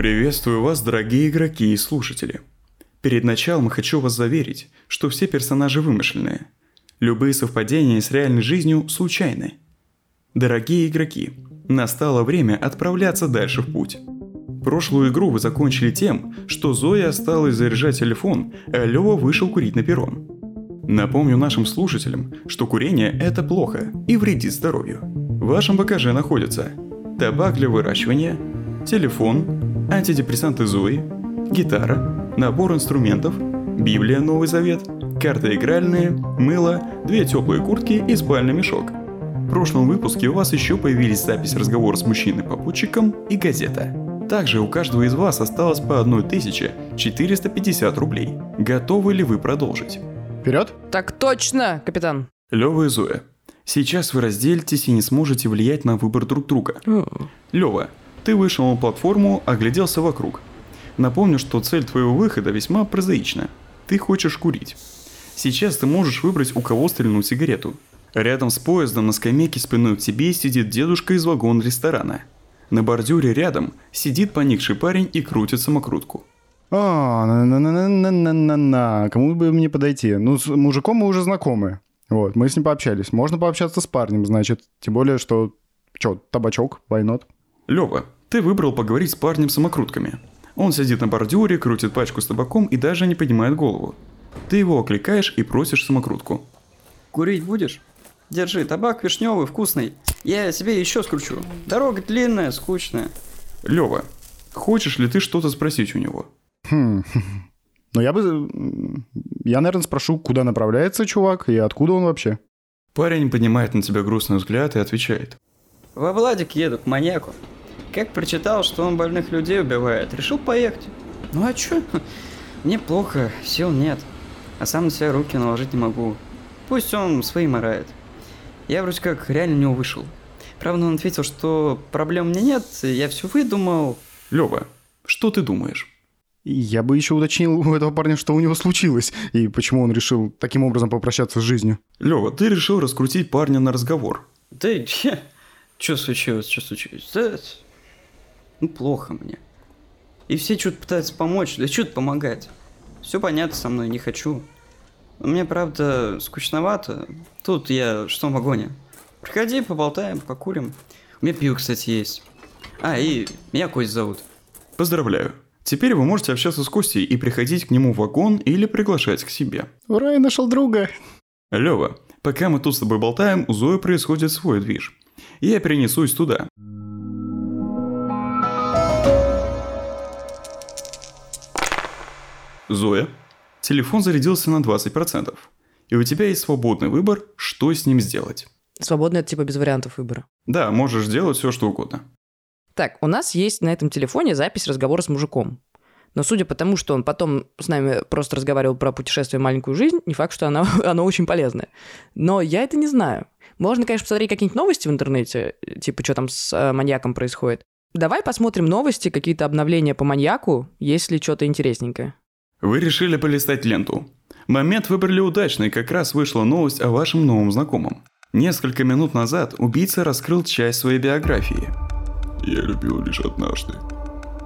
Приветствую вас, дорогие игроки и слушатели. Перед началом хочу вас заверить, что все персонажи вымышленные. Любые совпадения с реальной жизнью случайны. Дорогие игроки, настало время отправляться дальше в путь. Прошлую игру вы закончили тем, что Зоя осталась заряжать телефон, а Лёва вышел курить на перрон. Напомню нашим слушателям, что курение – это плохо и вредит здоровью. В вашем багаже находятся табак для выращивания, телефон, антидепрессанты Зои, гитара, набор инструментов, Библия Новый Завет, карты игральные, мыло, две теплые куртки и спальный мешок. В прошлом выпуске у вас еще появились запись разговора с мужчиной-попутчиком и газета. Также у каждого из вас осталось по 1450 рублей. Готовы ли вы продолжить? Вперед? Так точно, капитан. Лёва и Зоя. Сейчас вы разделитесь и не сможете влиять на выбор друг друга. Лёва, ты вышел на платформу, огляделся вокруг. Напомню, что цель твоего выхода весьма прозаична. Ты хочешь курить. Сейчас ты можешь выбрать, у кого стрельнуть сигарету. Рядом с поездом на скамейке спиной к тебе сидит дедушка из вагона ресторана. На бордюре рядом сидит поникший парень и крутит самокрутку. А, на-на-на-на-на-на-на. Кому бы мне подойти? Ну, с мужиком мы уже знакомы. Вот, мы с ним пообщались. Можно пообщаться с парнем, значит. Тем более, что... Чё, табачок, why Лёва, ты выбрал поговорить с парнем с самокрутками. Он сидит на бордюре, крутит пачку с табаком и даже не поднимает голову. Ты его окликаешь и просишь самокрутку. Курить будешь? Держи, табак вишневый, вкусный. Я себе еще скручу. Дорога длинная, скучная. Лёва, хочешь ли ты что-то спросить у него? Хм. Ну, я бы... Я, наверное, спрошу, куда направляется чувак и откуда он вообще. Парень поднимает на тебя грустный взгляд и отвечает. Во Владик еду, к маньяку. Как прочитал, что он больных людей убивает, решил поехать. Ну а чё? Мне плохо, сил нет. А сам на себя руки наложить не могу. Пусть он свои морает. Я вроде как реально у него вышел. Правда, он ответил, что проблем у меня нет, я все выдумал. Лёва, что ты думаешь? Я бы еще уточнил у этого парня, что у него случилось, и почему он решил таким образом попрощаться с жизнью. Лёва, ты решил раскрутить парня на разговор. Да, что случилось, что случилось? Да, ну, плохо мне. И все что-то пытаются помочь, да что-то помогать. Все понятно со мной, не хочу. Но Мне, правда, скучновато. Тут я что в вагоне. Приходи, поболтаем, покурим. У меня пиво, кстати, есть. А, и меня Кость зовут. Поздравляю. Теперь вы можете общаться с Костей и приходить к нему в вагон или приглашать к себе. Ура, я нашел друга. Лёва, пока мы тут с тобой болтаем, у Зои происходит свой движ. Я перенесусь туда. Зоя, телефон зарядился на 20%. И у тебя есть свободный выбор, что с ним сделать. Свободно это типа без вариантов выбора. Да, можешь делать все, что угодно. Так, у нас есть на этом телефоне запись разговора с мужиком. Но судя по тому, что он потом с нами просто разговаривал про путешествие в маленькую жизнь, не факт, что она, оно очень полезное. Но я это не знаю. Можно, конечно, посмотреть какие-нибудь новости в интернете, типа, что там с э, маньяком происходит. Давай посмотрим новости, какие-то обновления по маньяку, есть ли что-то интересненькое. Вы решили полистать ленту. Момент выбрали удачный, как раз вышла новость о вашем новом знакомом. Несколько минут назад убийца раскрыл часть своей биографии. Я любил лишь однажды.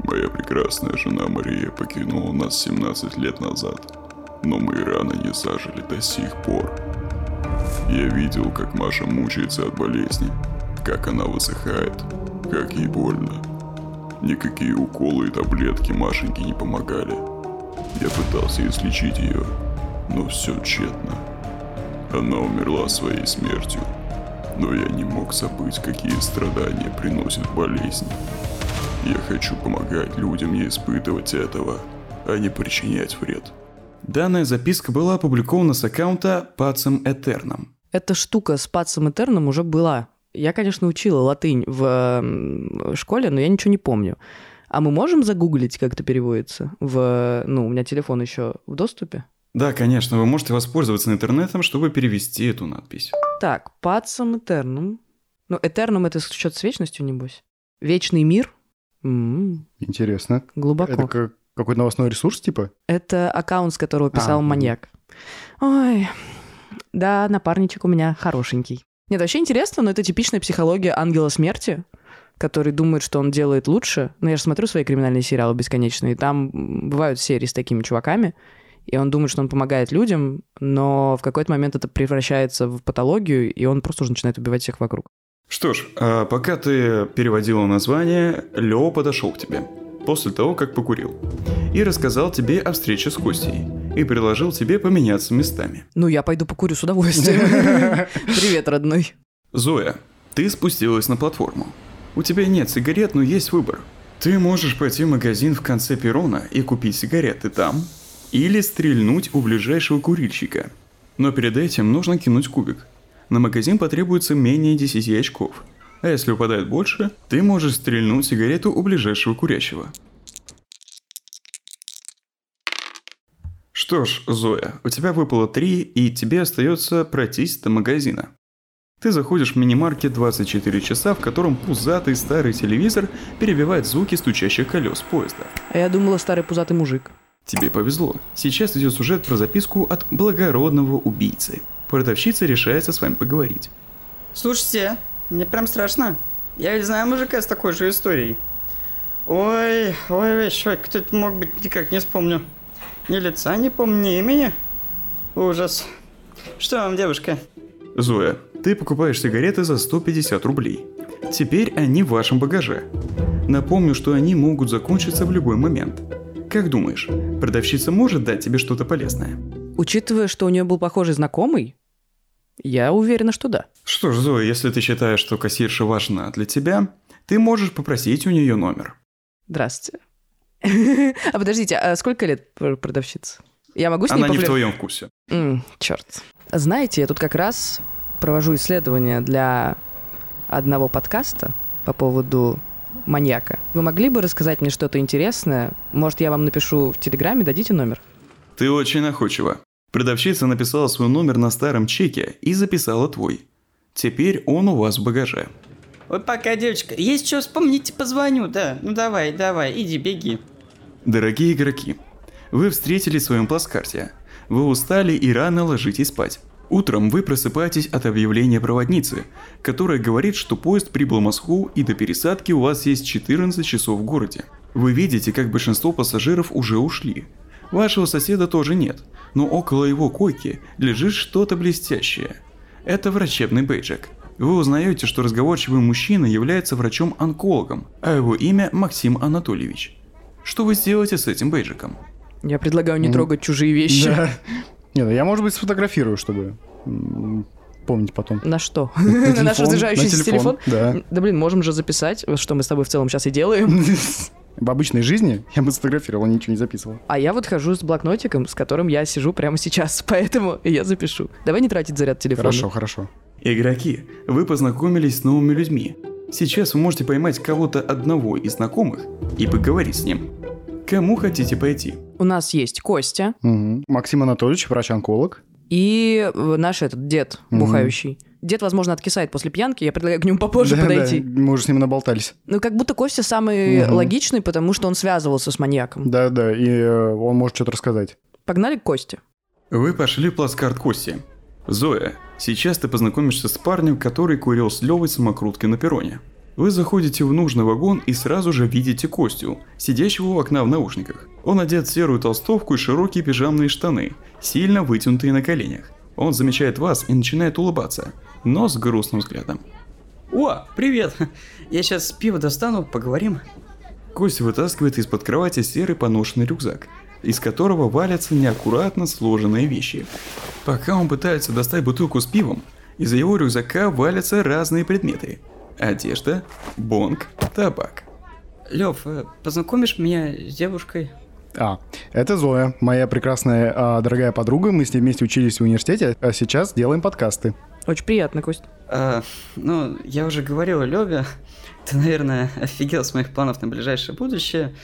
Моя прекрасная жена Мария покинула нас 17 лет назад, но мои раны не зажили до сих пор. Я видел, как Маша мучается от болезни, как она высыхает, как ей больно. Никакие уколы и таблетки Машеньке не помогали. Я пытался излечить ее, но все тщетно. Она умерла своей смертью, но я не мог забыть, какие страдания приносит болезнь. Я хочу помогать людям не испытывать этого, а не причинять вред. Данная записка была опубликована с аккаунта Pacem Eternum. Эта штука с Пацем Этерном уже была. Я, конечно, учила латынь в м, школе, но я ничего не помню. А мы можем загуглить, как это переводится? В, ну, у меня телефон еще в доступе. Да, конечно, вы можете воспользоваться интернетом, чтобы перевести эту надпись. Так, Пацем Этерном. Ну, Этерном это счет с вечностью, небось. Вечный мир? М, Интересно. глубоко. Это как какой-то новостной ресурс, типа? Это аккаунт, с которого писал А, маньяк. Ой, да, напарничек у меня хорошенький. Нет, вообще интересно, но это типичная психология ангела смерти. Который думает, что он делает лучше. Ну, я же смотрю свои криминальные сериалы бесконечные, и там бывают серии с такими чуваками, и он думает, что он помогает людям, но в какой-то момент это превращается в патологию, и он просто уже начинает убивать всех вокруг. Что ж, а пока ты переводила название, Лео подошел к тебе после того, как покурил, и рассказал тебе о встрече с Костей, и предложил тебе поменяться местами. Ну, я пойду покурю с удовольствием. Привет, родной. Зоя, ты спустилась на платформу. У тебя нет сигарет, но есть выбор. Ты можешь пойти в магазин в конце перрона и купить сигареты там, или стрельнуть у ближайшего курильщика. Но перед этим нужно кинуть кубик. На магазин потребуется менее 10 очков. А если упадает больше, ты можешь стрельнуть сигарету у ближайшего курящего. Что ж, Зоя, у тебя выпало 3, и тебе остается пройтись до магазина. Ты заходишь в мини-маркет 24 часа, в котором пузатый старый телевизор перебивает звуки стучащих колес поезда. А я думала, старый пузатый мужик. Тебе повезло. Сейчас идет сюжет про записку от благородного убийцы. Продавщица решается с вами поговорить. Слушайте, мне прям страшно. Я ведь знаю мужика с такой же историей. Ой, ой, ой, что, кто это мог быть, никак не вспомню. Ни лица не помню, ни имени. Ужас. Что вам, девушка? Зоя, ты покупаешь сигареты за 150 рублей. Теперь они в вашем багаже. Напомню, что они могут закончиться в любой момент. Как думаешь, продавщица может дать тебе что-то полезное? Учитывая, что у нее был похожий знакомый, я уверена, что да. Что ж, Зоя, если ты считаешь, что кассирша важна для тебя, ты можешь попросить у нее номер. Здравствуйте. А подождите, а сколько лет пр- продавщице? Я могу с ней Она не в твоем вкусе. черт. Знаете, я тут как раз провожу исследование для одного подкаста по поводу маньяка. Вы могли бы рассказать мне что-то интересное? Может, я вам напишу в Телеграме, дадите номер? Ты очень находчива. Продавщица написала свой номер на старом чеке и записала твой. Теперь он у вас в багаже. Ой, пока, девочка. Есть что вспомните, позвоню, да. Ну давай, давай, иди, беги. Дорогие игроки, вы встретили в своем плацкарте. Вы устали и рано ложитесь спать. Утром вы просыпаетесь от объявления проводницы, которая говорит, что поезд прибыл в Москву и до пересадки у вас есть 14 часов в городе. Вы видите, как большинство пассажиров уже ушли. Вашего соседа тоже нет, но около его койки лежит что-то блестящее. Это врачебный бейджик. Вы узнаете, что разговорчивый мужчина является врачом-онкологом, а его имя Максим Анатольевич. Что вы сделаете с этим бейджиком? Я предлагаю не трогать чужие вещи. Да. Не, ну я, может быть, сфотографирую, чтобы помнить потом. На что? На На наш телефон, разряжающийся на телефон? Да. Да блин, можем же записать, что мы с тобой в целом сейчас и делаем. В обычной жизни я бы сфотографировал, ничего не записывал. А я вот хожу с блокнотиком, с которым я сижу прямо сейчас, поэтому я запишу. Давай не тратить заряд телефона. Хорошо, хорошо. Игроки, вы познакомились с новыми людьми. Сейчас вы можете поймать кого-то одного из знакомых и поговорить с ним. Кому хотите пойти? У нас есть Костя Мгм. Максим Анатольевич, врач-онколог. и э, наш этот дед бухающий. Дед, возможно, откисает после пьянки, я предлагаю к нему попозже Да, подойти. да, мы уже с ним наболтались. Ну, как будто Костя самый Мгм. логичный, потому что он связывался с маньяком. Да, да, и э, он может что-то рассказать. Погнали к Косте. Вы пошли в плацкарт Кости. Зоя, сейчас ты познакомишься с парнем, который курил с Левой самокруткой на перроне. Вы заходите в нужный вагон и сразу же видите Костю, сидящего у окна в наушниках. Он одет в серую толстовку и широкие пижамные штаны, сильно вытянутые на коленях. Он замечает вас и начинает улыбаться, но с грустным взглядом. О, привет. Я сейчас пиво достану, поговорим. Костя вытаскивает из-под кровати серый поношенный рюкзак, из которого валятся неаккуратно сложенные вещи. Пока он пытается достать бутылку с пивом, из его рюкзака валятся разные предметы. Одежда, бонг, табак. Лев, э, познакомишь меня с девушкой? А, это Зоя, моя прекрасная а, дорогая подруга. Мы с ней вместе учились в университете, а сейчас делаем подкасты. Очень приятно, Кость. А, ну, я уже говорил Леве, ты, наверное, офигел с моих планов на ближайшее будущее,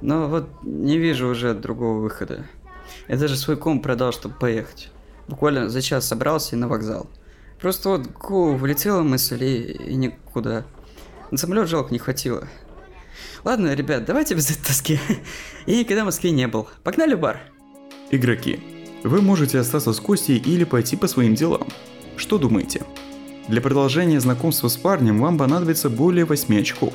но вот не вижу уже другого выхода. Я даже свой комп продал, чтобы поехать. Буквально за час собрался и на вокзал. Просто вот голову вылетела мысль и, и никуда. На самолет жалко не хватило. Ладно, ребят, давайте без этой тоски. Я никогда в Москве не был. Погнали в бар. Игроки, вы можете остаться с Костей или пойти по своим делам. Что думаете? Для продолжения знакомства с парнем вам понадобится более 8 очков.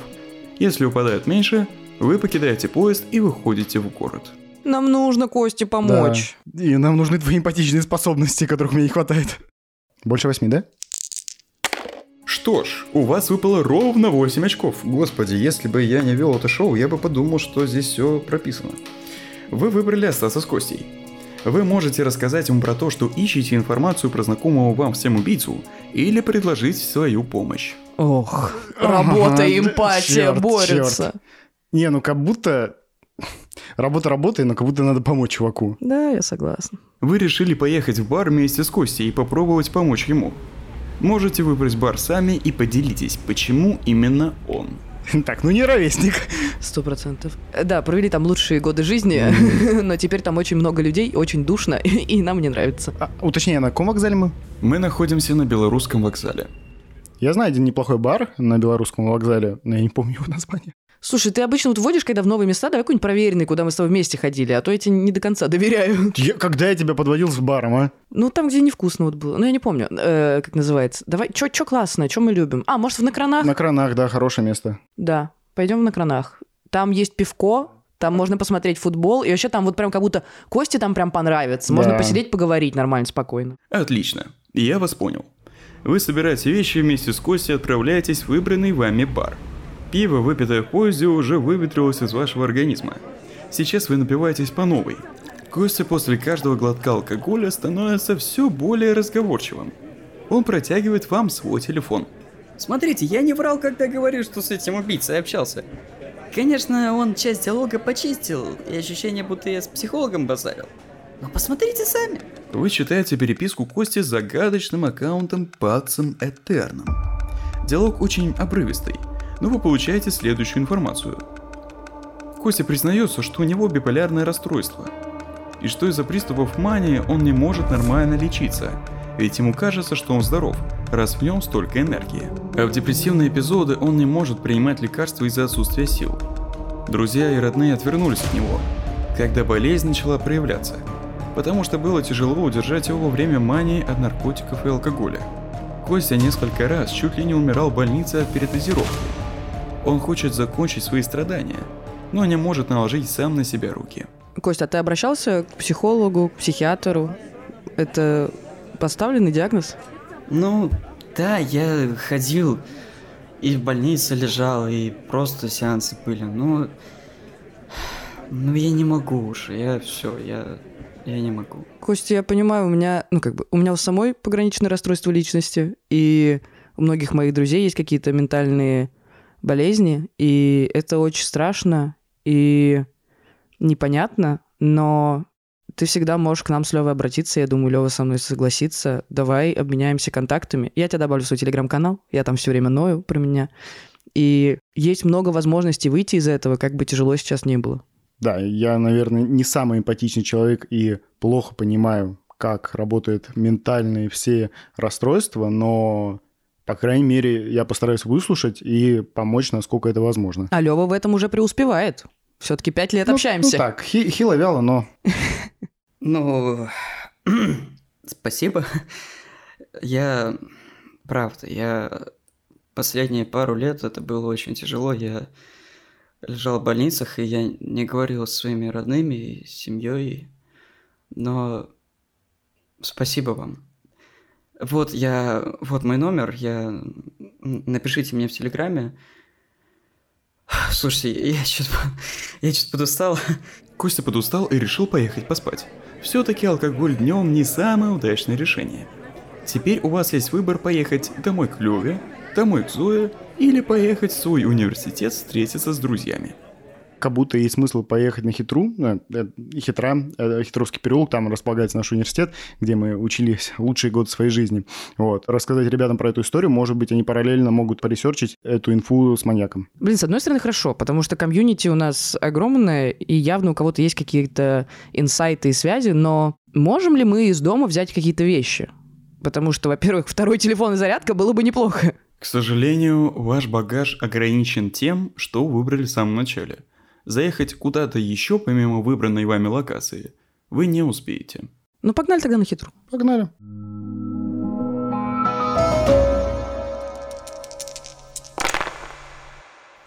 Если упадает меньше, вы покидаете поезд и выходите в город. Нам нужно Косте помочь. Да. И нам нужны твои эмпатичные способности, которых мне не хватает. Больше восьми, да? Что ж, у вас выпало ровно 8 очков. Господи, если бы я не вел это шоу, я бы подумал, что здесь все прописано. Вы выбрали остаться с Костей. Вы можете рассказать ему про то, что ищете информацию про знакомого вам всем убийцу, или предложить свою помощь. Ох, работа Ага, эмпатия чёрт, борются. чёрт. Не, ну как будто... Работа работает, но как будто надо помочь чуваку. Да, я согласна. Вы решили поехать в бар вместе с Костей и попробовать помочь ему. Можете выбрать бар сами и поделитесь, почему именно он. Так, ну не ровесник. Сто процентов. Э, Да, провели там лучшие годы жизни, но теперь там очень много людей, очень душно, и нам не нравится. А, уточнение, на каком вокзале мы? Мы находимся на Белорусском вокзале. Я знаю один неплохой бар на белорусском вокзале, но я не помню его название. Слушай, ты обычно вот водишь, когда в новые места, давай какой-нибудь проверенный, куда мы с тобой вместе ходили, а то я тебе не до конца доверяю. Я- когда я тебя подводил с баром, а? Ну, там, где невкусно вот было. Ну, я не помню, э, как называется. Давай, чё, чё классное, чё мы любим? А, может, в накранах? На кранах, да, хорошее место. Да, пойдем в накранах. Там есть пивко, там можно посмотреть футбол, и вообще там вот прям как будто Косте там прям понравится. Можно Да. посидеть, поговорить нормально, спокойно. Отлично, я вас понял. Вы собираете вещи вместе с Костей и отправляетесь в выбранный вами бар. Пиво, выпитое в поезде, уже выветрилось из вашего организма. Сейчас вы напиваетесь по новой. Костя после каждого глотка алкоголя становится все более разговорчивым. Он протягивает вам свой телефон. Смотрите, я не врал, когда говорил, что с этим убийцей общался. Конечно, он часть диалога почистил, и ощущение, будто я с психологом базарил. Но посмотрите сами. Вы читаете переписку Кости с загадочным аккаунтом Пацем Этерном. Диалог очень обрывистый, но вы получаете следующую информацию. Костя признается, что у него биполярное расстройство, и что из-за приступов мании он не может нормально лечиться, ведь ему кажется, что он здоров, раз в нем столько энергии. А в депрессивные эпизоды он не может принимать лекарства из-за отсутствия сил. Друзья и родные отвернулись от него, когда болезнь начала проявляться, потому что было тяжело удержать его во время мании от наркотиков и алкоголя. Костя несколько раз чуть ли не умирал в больнице от передозировки. Он хочет закончить свои страдания, но не может наложить сам на себя руки. Костя, а ты обращался к психологу, к психиатру? Это поставленный диагноз? Ну, да, я ходил и в больнице лежал, и просто сеансы были. Ну, ну я не могу уже, я все, я, я не могу. Костя, я понимаю, у меня, ну как бы, у меня у самой пограничное расстройство личности, и у многих моих друзей есть какие-то ментальные болезни, и это очень страшно и непонятно, но ты всегда можешь к нам с Левой обратиться, я думаю, Лева со мной согласится. Давай обменяемся контактами. Я тебя добавлю в свой телеграм-канал, я там все время ною про меня. И есть много возможностей выйти из этого, как бы тяжело сейчас не было. Да, я, наверное, не самый эмпатичный человек и плохо понимаю, как работают ментальные все расстройства, но, по крайней мере, я постараюсь выслушать и помочь, насколько это возможно. А Лева в этом уже преуспевает. Все-таки пять лет Ну, общаемся. Ну, так, хи- хило-вяло, но Ну, спасибо. Я, правда, я последние пару лет это было очень тяжело. Я лежал в больницах, и я не говорил с своими родными и семьей. Но спасибо вам. Вот я, вот мой номер, я напишите мне в Телеграме. Слушайте, я что-то, я что-то подустал. Костя подустал и решил поехать поспать. Все-таки алкоголь днем не самое удачное решение. Теперь у вас есть выбор поехать домой к Леве, домой к Зое или поехать в свой университет встретиться с друзьями. как будто есть смысл поехать на Хитру, э, э, Хитра, э, Хитровский переулок, там располагается наш университет, где мы учились лучшие годы своей жизни. Вот. Рассказать ребятам про эту историю, может быть, они параллельно могут поресерчить эту инфу с маньяком. Блин, с одной стороны, хорошо, потому что комьюнити у нас огромное, и явно у кого-то есть какие-то инсайты и связи, но можем ли мы из дома взять какие-то вещи? Потому что, во-первых, второй телефон и зарядка было бы неплохо. К сожалению, ваш багаж ограничен тем, что вы выбрали в самом начале. Заехать куда-то еще, помимо выбранной вами локации, вы не успеете. Ну погнали тогда на хитру. Погнали.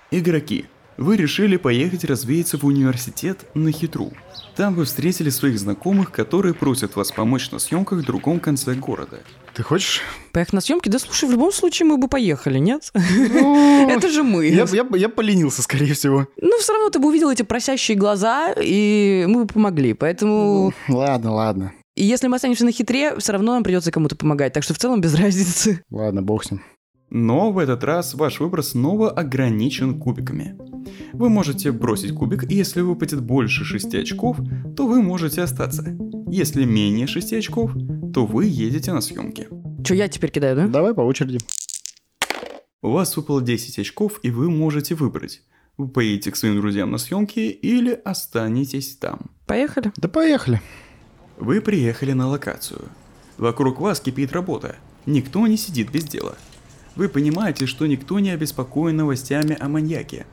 Игроки – вы решили поехать развеяться в университет на хитру. Там вы встретили своих знакомых, которые просят вас помочь на съемках в другом конце города. Ты хочешь? Поехать на съемки? Да слушай, в любом случае мы бы поехали, нет? Это же мы. Я, я, я поленился, скорее всего. Ну, все равно ты бы увидел эти просящие глаза, и мы бы помогли. Поэтому... Ладно, ладно. И если мы останемся на хитре, все равно нам придется кому-то помогать. Так что в целом без разницы. Ладно, бог с ним. Но в этот раз ваш выбор снова ограничен кубиками. Вы можете бросить кубик, и если выпадет больше 6 очков, то вы можете остаться. Если менее 6 очков, то вы едете на съемки. Че, я теперь кидаю, да? Давай по очереди. У вас выпало 10 очков, и вы можете выбрать. Вы поедете к своим друзьям на съемки или останетесь там. Поехали. Да поехали. Вы приехали на локацию. Вокруг вас кипит работа. Никто не сидит без дела. Вы понимаете, что никто не обеспокоен новостями о маньяке.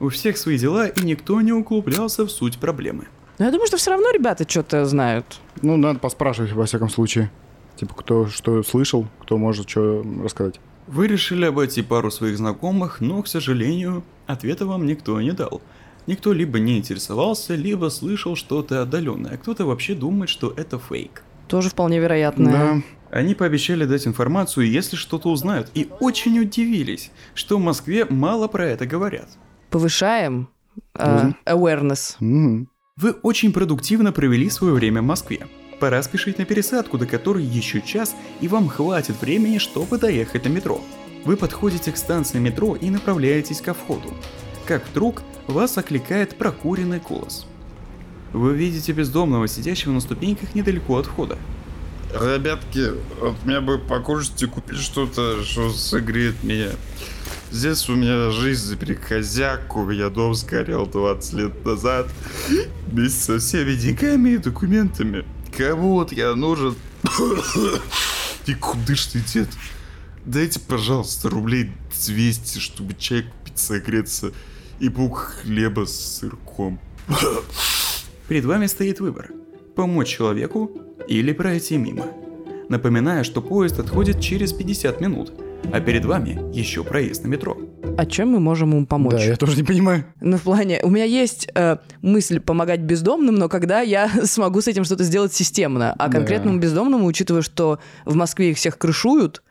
У всех свои дела, и никто не углублялся в суть проблемы. Но я думаю, что все равно ребята что-то знают. Ну, надо поспрашивать, во всяком случае. Типа, кто что слышал, кто может что рассказать. Вы решили обойти пару своих знакомых, но, к сожалению, ответа вам никто не дал. Никто либо не интересовался, либо слышал что-то отдаленное, а кто-то вообще думает, что это фейк. Тоже вполне вероятно. Да. Они пообещали дать информацию, если что-то узнают, и очень удивились, что в Москве мало про это говорят. Повышаем э, awareness. Мгм. Вы очень продуктивно провели свое время в Москве. Пора спешить на пересадку, до которой еще час, и вам хватит времени, чтобы доехать на метро. Вы подходите к станции метро и направляетесь ко входу. Как вдруг вас окликает прокуренный голос. Вы видите бездомного, сидящего на ступеньках недалеко от входа. Ребятки, вот мне бы покушать и купить что-то, что согреет меня. Здесь у меня жизнь за перехозяйку, у меня дом сгорел 20 лет назад. Вместе со всеми деньгами и документами. Кому вот я нужен? Никудышный дед. Дайте, пожалуйста, рублей 200, чтобы чай купить, согреться и бук хлеба с сырком. Перед вами стоит выбор – помочь человеку или пройти мимо. Напоминаю, что поезд отходит через 50 минут, а перед вами еще проезд на метро. А чем мы можем ему помочь? Да, я тоже не понимаю. Ну, в плане, у меня есть э, мысль помогать бездомным, но когда я смогу с этим что-то сделать системно. А Да. конкретному бездомному, учитывая, что в Москве их всех крышуют,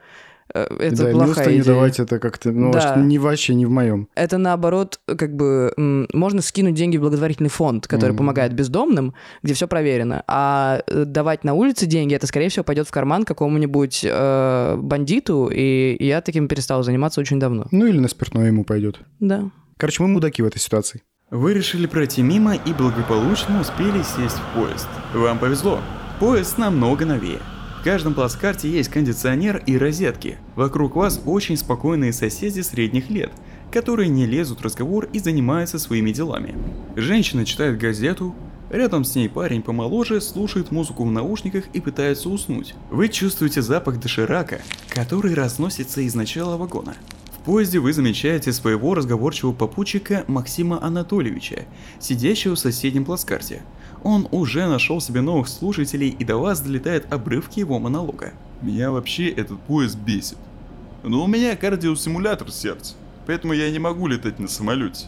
это да, плохая милостыню идея. давать это как-то, ну, Да. не вообще не в моем. Это наоборот, как бы можно скинуть деньги в благотворительный фонд, который Мгм. помогает бездомным, где все проверено. А э, давать на улице деньги, это, скорее всего, пойдет в карман какому-нибудь э, бандиту, и я таким перестал заниматься очень давно. Ну или на спиртное ему пойдет. Да. Короче, мы мудаки в этой ситуации. Вы решили пройти мимо и благополучно успели сесть в поезд. Вам повезло. Поезд намного новее. В каждом плацкарте есть кондиционер и розетки. Вокруг вас очень спокойные соседи средних лет, которые не лезут в разговор и занимаются своими делами. Женщина читает газету, рядом с ней парень помоложе слушает музыку в наушниках и пытается уснуть. Вы чувствуете запах доширака, который разносится из начала вагона. Поезде вы замечаете своего разговорчивого попутчика Максима Анатольевича, сидящего в соседнем плацкарте. Он уже нашел себе новых слушателей и до вас долетают обрывки его монолога. Меня вообще этот поезд бесит. Но у меня кардиосимулятор сердца, поэтому я не могу летать на самолете.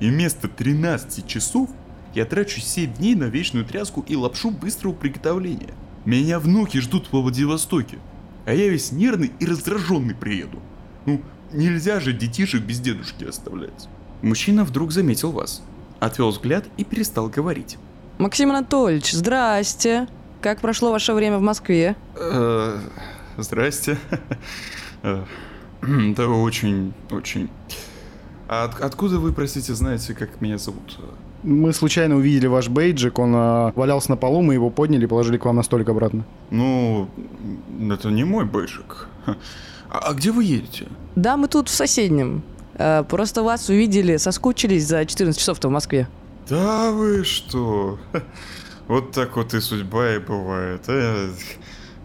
И вместо 13 часов я трачу 7 дней на вечную тряску и лапшу быстрого приготовления. Меня внуки ждут во Владивостоке, а я весь нервный и раздраженный приеду. Ну, нельзя же детишек без дедушки оставлять. Мужчина вдруг заметил вас, отвел взгляд и перестал говорить. Максим Анатольевич, здрасте. Как прошло ваше время в Москве? Э, Здрасте. Э, Да очень, очень. А от- откуда вы, простите, знаете, как меня зовут? Мы случайно увидели ваш бейджик, он а, валялся на полу, мы его подняли и положили к вам на столик обратно. Ну, это не мой бэджик. А, а где вы едете? Да, мы тут в соседнем. Э, Просто вас увидели, соскучились за 14 часов-то в Москве. Да вы что? Вот так вот и судьба и бывает. Э,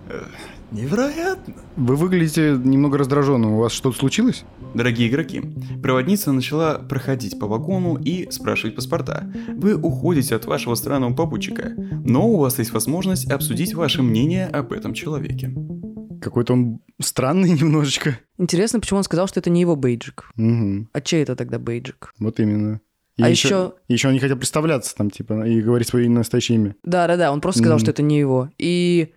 э, Невероятно. Вы выглядите немного раздраженным. У вас что-то случилось? Дорогие игроки, проводница начала проходить по вагону и спрашивать паспорта. Вы уходите от вашего странного попутчика, но у вас есть возможность обсудить ваше мнение об этом человеке. Какой-то он странный немножечко. Интересно, почему он сказал, что это не его бейджик. Мгм. А чей это тогда бейджик? Вот именно. И А еще, еще- еще он не хотел представляться там, типа, и говорить свое настоящее имя. Да-да-да, он просто сказал, Мгм. что это не его. И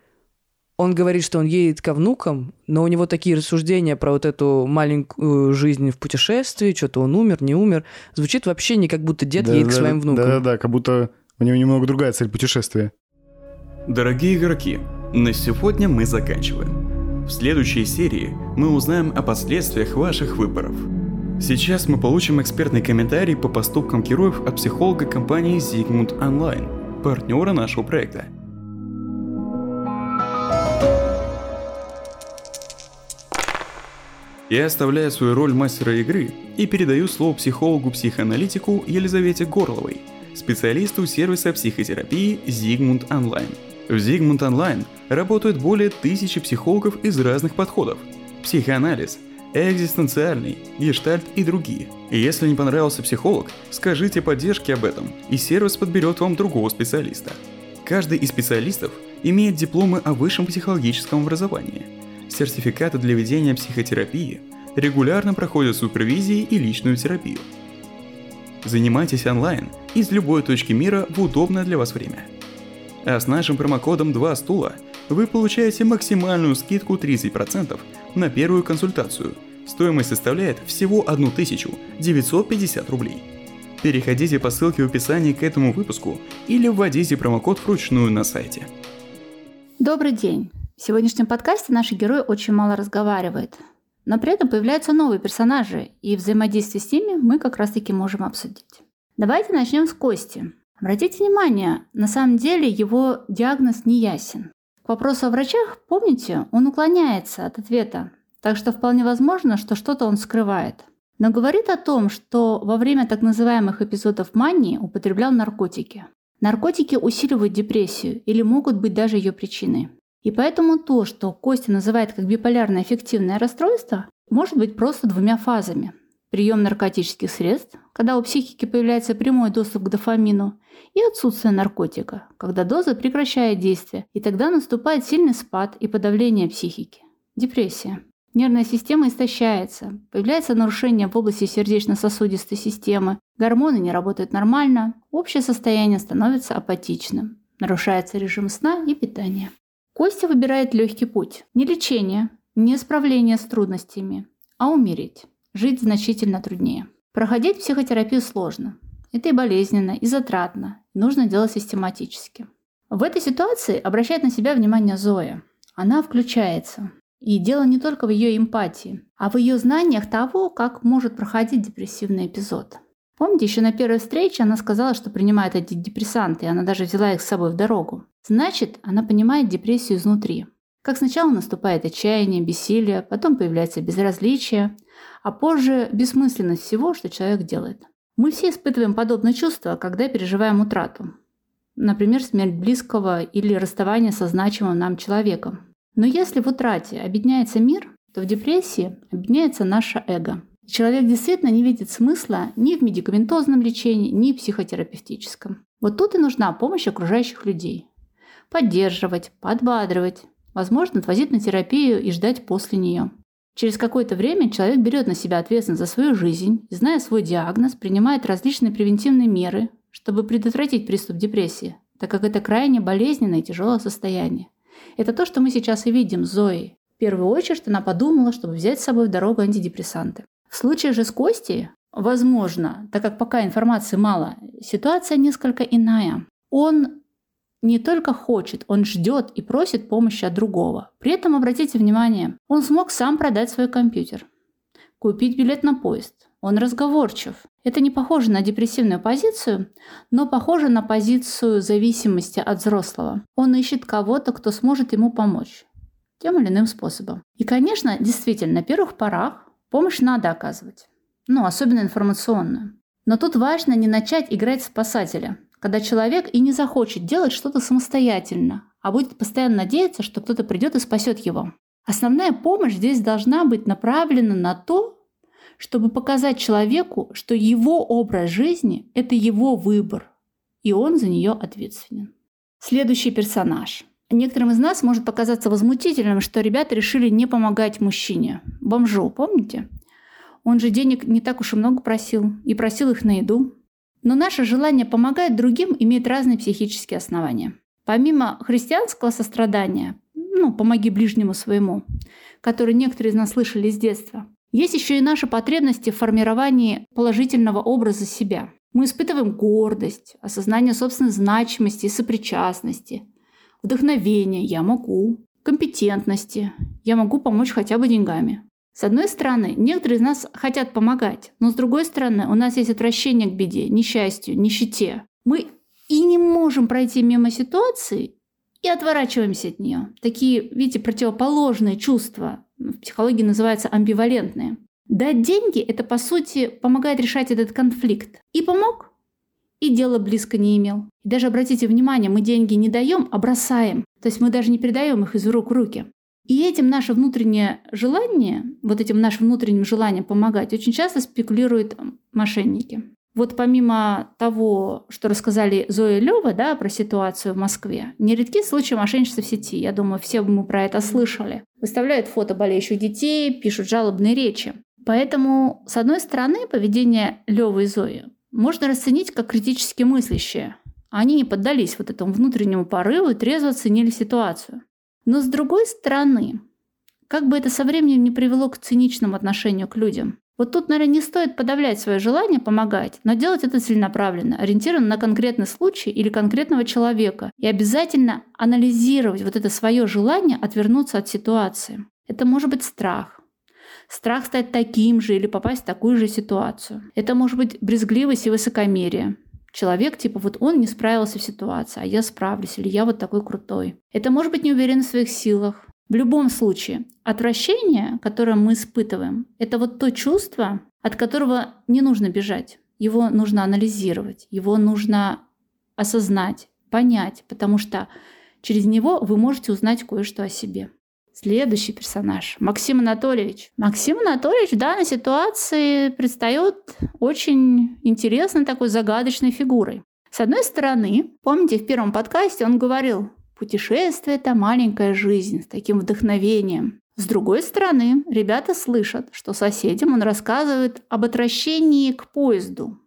он говорит, что он едет ко внукам, но у него такие рассуждения про вот эту маленькую жизнь в путешествии, что-то он умер, не умер. Звучит вообще не как будто дед едет к Да-да-да, своим внукам. Да-да-да, как будто у него немного другая цель путешествия. Дорогие игроки, на сегодня мы заканчиваем. В следующей серии мы узнаем о последствиях ваших выборов. Сейчас мы получим экспертный комментарий по поступкам героев от психолога компании Zigmund Online, партнера нашего проекта. Я оставляю свою роль мастера игры и передаю слово психологу-психоаналитику Елизавете Горловой, специалисту сервиса психотерапии Zigmund Online. В Zigmund Online работают более тысячи психологов из разных подходов. Психоанализ, экзистенциальный, гештальт и другие. Если не понравился психолог, скажите поддержке об этом, и сервис подберет вам другого специалиста. Каждый из специалистов имеет дипломы о высшем психологическом образовании, сертификаты для ведения психотерапии, регулярно проходят супервизии и личную терапию. Занимайтесь онлайн из любой точки мира в удобное для вас время. А с нашим промокодом 2 стула вы получаете максимальную скидку 30% на первую консультацию. Стоимость составляет всего 1950 рублей. Переходите по ссылке в описании к этому выпуску или вводите промокод вручную на сайте. Добрый день. В сегодняшнем подкасте наши герои очень мало разговаривают. Но при этом появляются новые персонажи, и взаимодействие с ними мы как раз-таки можем обсудить. Давайте начнем с Кости. Обратите внимание, на самом деле его диагноз не ясен. К вопросу о врачах, помните, он уклоняется от ответа, так что вполне возможно, что что-то он скрывает. Но говорит о том, что во время так называемых эпизодов мании употреблял наркотики. Наркотики усиливают депрессию или могут быть даже ее причиной. И поэтому то, что Костя называет как биполярное аффективное расстройство, может быть просто двумя фазами. Прием наркотических средств, когда у психики появляется прямой доступ к дофамину, и отсутствие наркотика, когда доза прекращает действие, и тогда наступает сильный спад и подавление психики. Депрессия. Нервная система истощается, появляется нарушение в области сердечно-сосудистой системы, гормоны не работают нормально, общее состояние становится апатичным, нарушается режим сна и питания. Костя выбирает легкий путь. Не лечение, не справление с трудностями, а умереть. Жить значительно труднее. Проходить психотерапию сложно. Это и болезненно, и затратно. Нужно делать систематически. В этой ситуации обращает на себя внимание Зоя. Она включается. И дело не только в ее эмпатии, а в ее знаниях того, как может проходить депрессивный эпизод. Помните, еще на первой встрече она сказала, что принимает эти депрессанты, и она даже взяла их с собой в дорогу. Значит, она понимает депрессию изнутри. Как сначала наступает отчаяние, бессилие, потом появляется безразличие, а позже бессмысленность всего, что человек делает. Мы все испытываем подобное чувство, когда переживаем утрату. Например, смерть близкого или расставание со значимым нам человеком. Но если в утрате объединяется мир, то в депрессии объединяется наше эго. Человек действительно не видит смысла ни в медикаментозном лечении, ни в психотерапевтическом. Вот тут и нужна помощь окружающих людей. Поддерживать, подбадривать, возможно, отвозить на терапию и ждать после нее. Через какое-то время человек берет на себя ответственность за свою жизнь, зная свой диагноз, принимает различные превентивные меры, чтобы предотвратить приступ депрессии, так как это крайне болезненное и тяжелое состояние. Это то, что мы сейчас и видим с Зоей. В первую очередь она подумала, чтобы взять с собой в дорогу антидепрессанты. В случае же с Костей, возможно, так как пока информации мало, ситуация несколько иная. Он не только хочет, он ждет и просит помощи от другого. При этом, обратите внимание, он смог сам продать свой компьютер, купить билет на поезд. Он разговорчив. Это не похоже на депрессивную позицию, но похоже на позицию зависимости от взрослого. Он ищет кого-то, кто сможет ему помочь тем или иным способом. И, конечно, действительно, на первых порах помощь надо оказывать. Ну, особенно информационную. Но тут важно не начать играть спасателя, когда человек и не захочет делать что-то самостоятельно, а будет постоянно надеяться, что кто-то придет и спасет его. Основная помощь здесь должна быть направлена на то, чтобы показать человеку, что его образ жизни – это его выбор, и он за нее ответственен. Следующий персонаж Некоторым из нас может показаться возмутительным, что ребята решили не помогать мужчине. Бомжу, помните? Он же денег не так уж и много просил, и просил их на еду. Но наше желание помогать другим имеет разные психические основания. Помимо христианского сострадания, ну, помоги ближнему своему, который некоторые из нас слышали с детства, есть еще и наши потребности в формировании положительного образа себя. Мы испытываем гордость, осознание собственной значимости и сопричастности, вдохновение «я могу», компетентности «я могу помочь хотя бы деньгами». С одной стороны, некоторые из нас хотят помогать, но с другой стороны, у нас есть отвращение к беде, несчастью, нищете. Мы и не можем пройти мимо ситуации и отворачиваемся от нее. Такие, видите, противоположные чувства в психологии называются амбивалентные. Дать деньги – это, по сути, помогает решать этот конфликт. И помог, и дело близко не имел. И даже обратите внимание, мы деньги не даем, а бросаем. То есть мы даже не передаем их из рук в руки. И этим наше внутреннее желание, вот этим нашим внутренним желанием помогать, очень часто спекулируют мошенники. Вот помимо того, что рассказали Зоя и Лёва, да, про ситуацию в Москве, нередки случаи мошенничества в сети. Я думаю, все мы про это слышали. Выставляют фото болеющих детей, пишут жалобные речи. Поэтому, с одной стороны, поведение Лёвы и Зои можно расценить как критически мыслящее. Они не поддались вот этому внутреннему порыву и трезво оценили ситуацию. Но с другой стороны, как бы это со временем не привело к циничному отношению к людям. Вот тут, наверное, не стоит подавлять свое желание помогать, но делать это целенаправленно, ориентированно на конкретный случай или конкретного человека. И обязательно анализировать вот это свое желание отвернуться от ситуации. Это может быть страх. Страх стать таким же или попасть в такую же ситуацию. Это может быть брезгливость и высокомерие. Человек, типа, вот он не справился в ситуации, а я справлюсь, или я вот такой крутой. Это может быть неуверенность в своих силах. В любом случае, отвращение, которое мы испытываем, это вот то чувство, от которого не нужно бежать. Его нужно анализировать, его нужно осознать, понять, потому что через него вы можете узнать кое-что о себе. Следующий персонаж – Максим Анатольевич. Максим Анатольевич в данной ситуации предстает очень интересной такой загадочной фигурой. С одной стороны, помните, в первом подкасте он говорил, путешествие – это маленькая жизнь с таким вдохновением. С другой стороны, ребята слышат, что соседям он рассказывает об отвращении к поезду.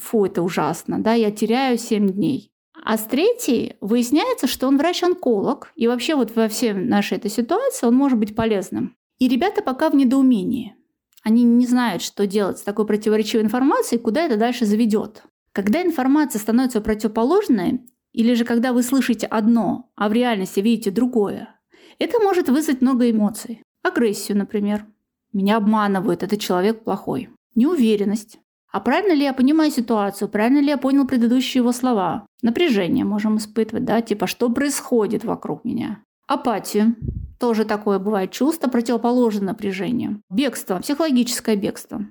Фу, это ужасно, да, я теряю 7 дней. А с третьей выясняется, что он врач-онколог, и вообще вот во всей нашей этой ситуации он может быть полезным. И ребята пока в недоумении. Они не знают, что делать с такой противоречивой информацией, куда это дальше заведет. Когда информация становится противоположной, или же когда вы слышите одно, а в реальности видите другое, это может вызвать много эмоций. Агрессию, например. Меня обманывают, этот человек плохой. Неуверенность. А правильно ли я понимаю ситуацию? Правильно ли я понял предыдущие его слова? Напряжение можем испытывать, да, типа что происходит вокруг меня? Апатию. Тоже такое бывает чувство, противоположное напряжению. Бегство, психологическое бегство.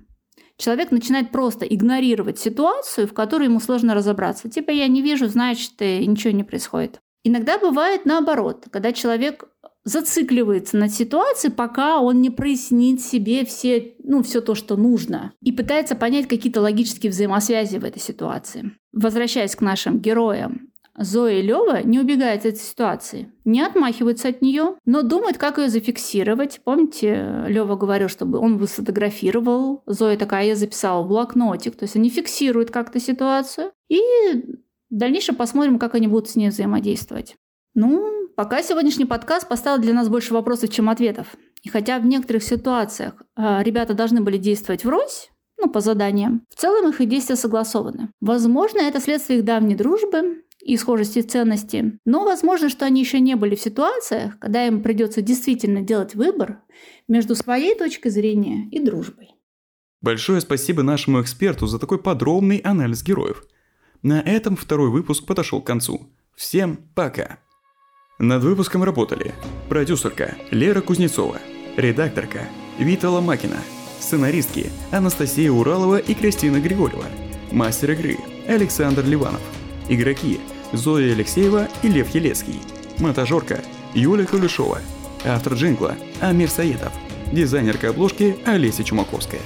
Человек начинает просто игнорировать ситуацию, в которой ему сложно разобраться. Типа я не вижу, значит, ничего не происходит. Иногда бывает наоборот, когда человек зацикливается на ситуации, пока он не прояснит себе все, ну, все то, что нужно, и пытается понять какие-то логические взаимосвязи в этой ситуации. Возвращаясь к нашим героям, Зоя Лева не убегают от ситуации, не отмахиваются от нее, но думают, как ее зафиксировать. Помните, Лева говорил, чтобы он бы сфотографировал. Зоя такая, я записала в блокнотик. То есть они фиксируют как-то ситуацию. И в дальнейшем посмотрим, как они будут с ней взаимодействовать. Ну, пока сегодняшний подкаст поставил для нас больше вопросов, чем ответов. И хотя в некоторых ситуациях э, ребята должны были действовать врозь, ну, по заданиям, в целом их и действия согласованы. Возможно, это следствие их давней дружбы и схожести ценностей, но возможно, что они еще не были в ситуациях, когда им придется действительно делать выбор между своей точкой зрения и дружбой. Большое спасибо нашему эксперту за такой подробный анализ героев. На этом второй выпуск подошел к концу. Всем пока! Над выпуском работали продюсерка Лера Кузнецова, редакторка Вита Ломакина, сценаристки Анастасия Уралова и Кристина Григорьева, мастер игры Александр Ливанов, игроки Зоя Алексеева и Лев Елецкий, монтажерка Юлия Кулешова, автор джингла Амир Саедов, дизайнерка обложки Олеся Чумаковская.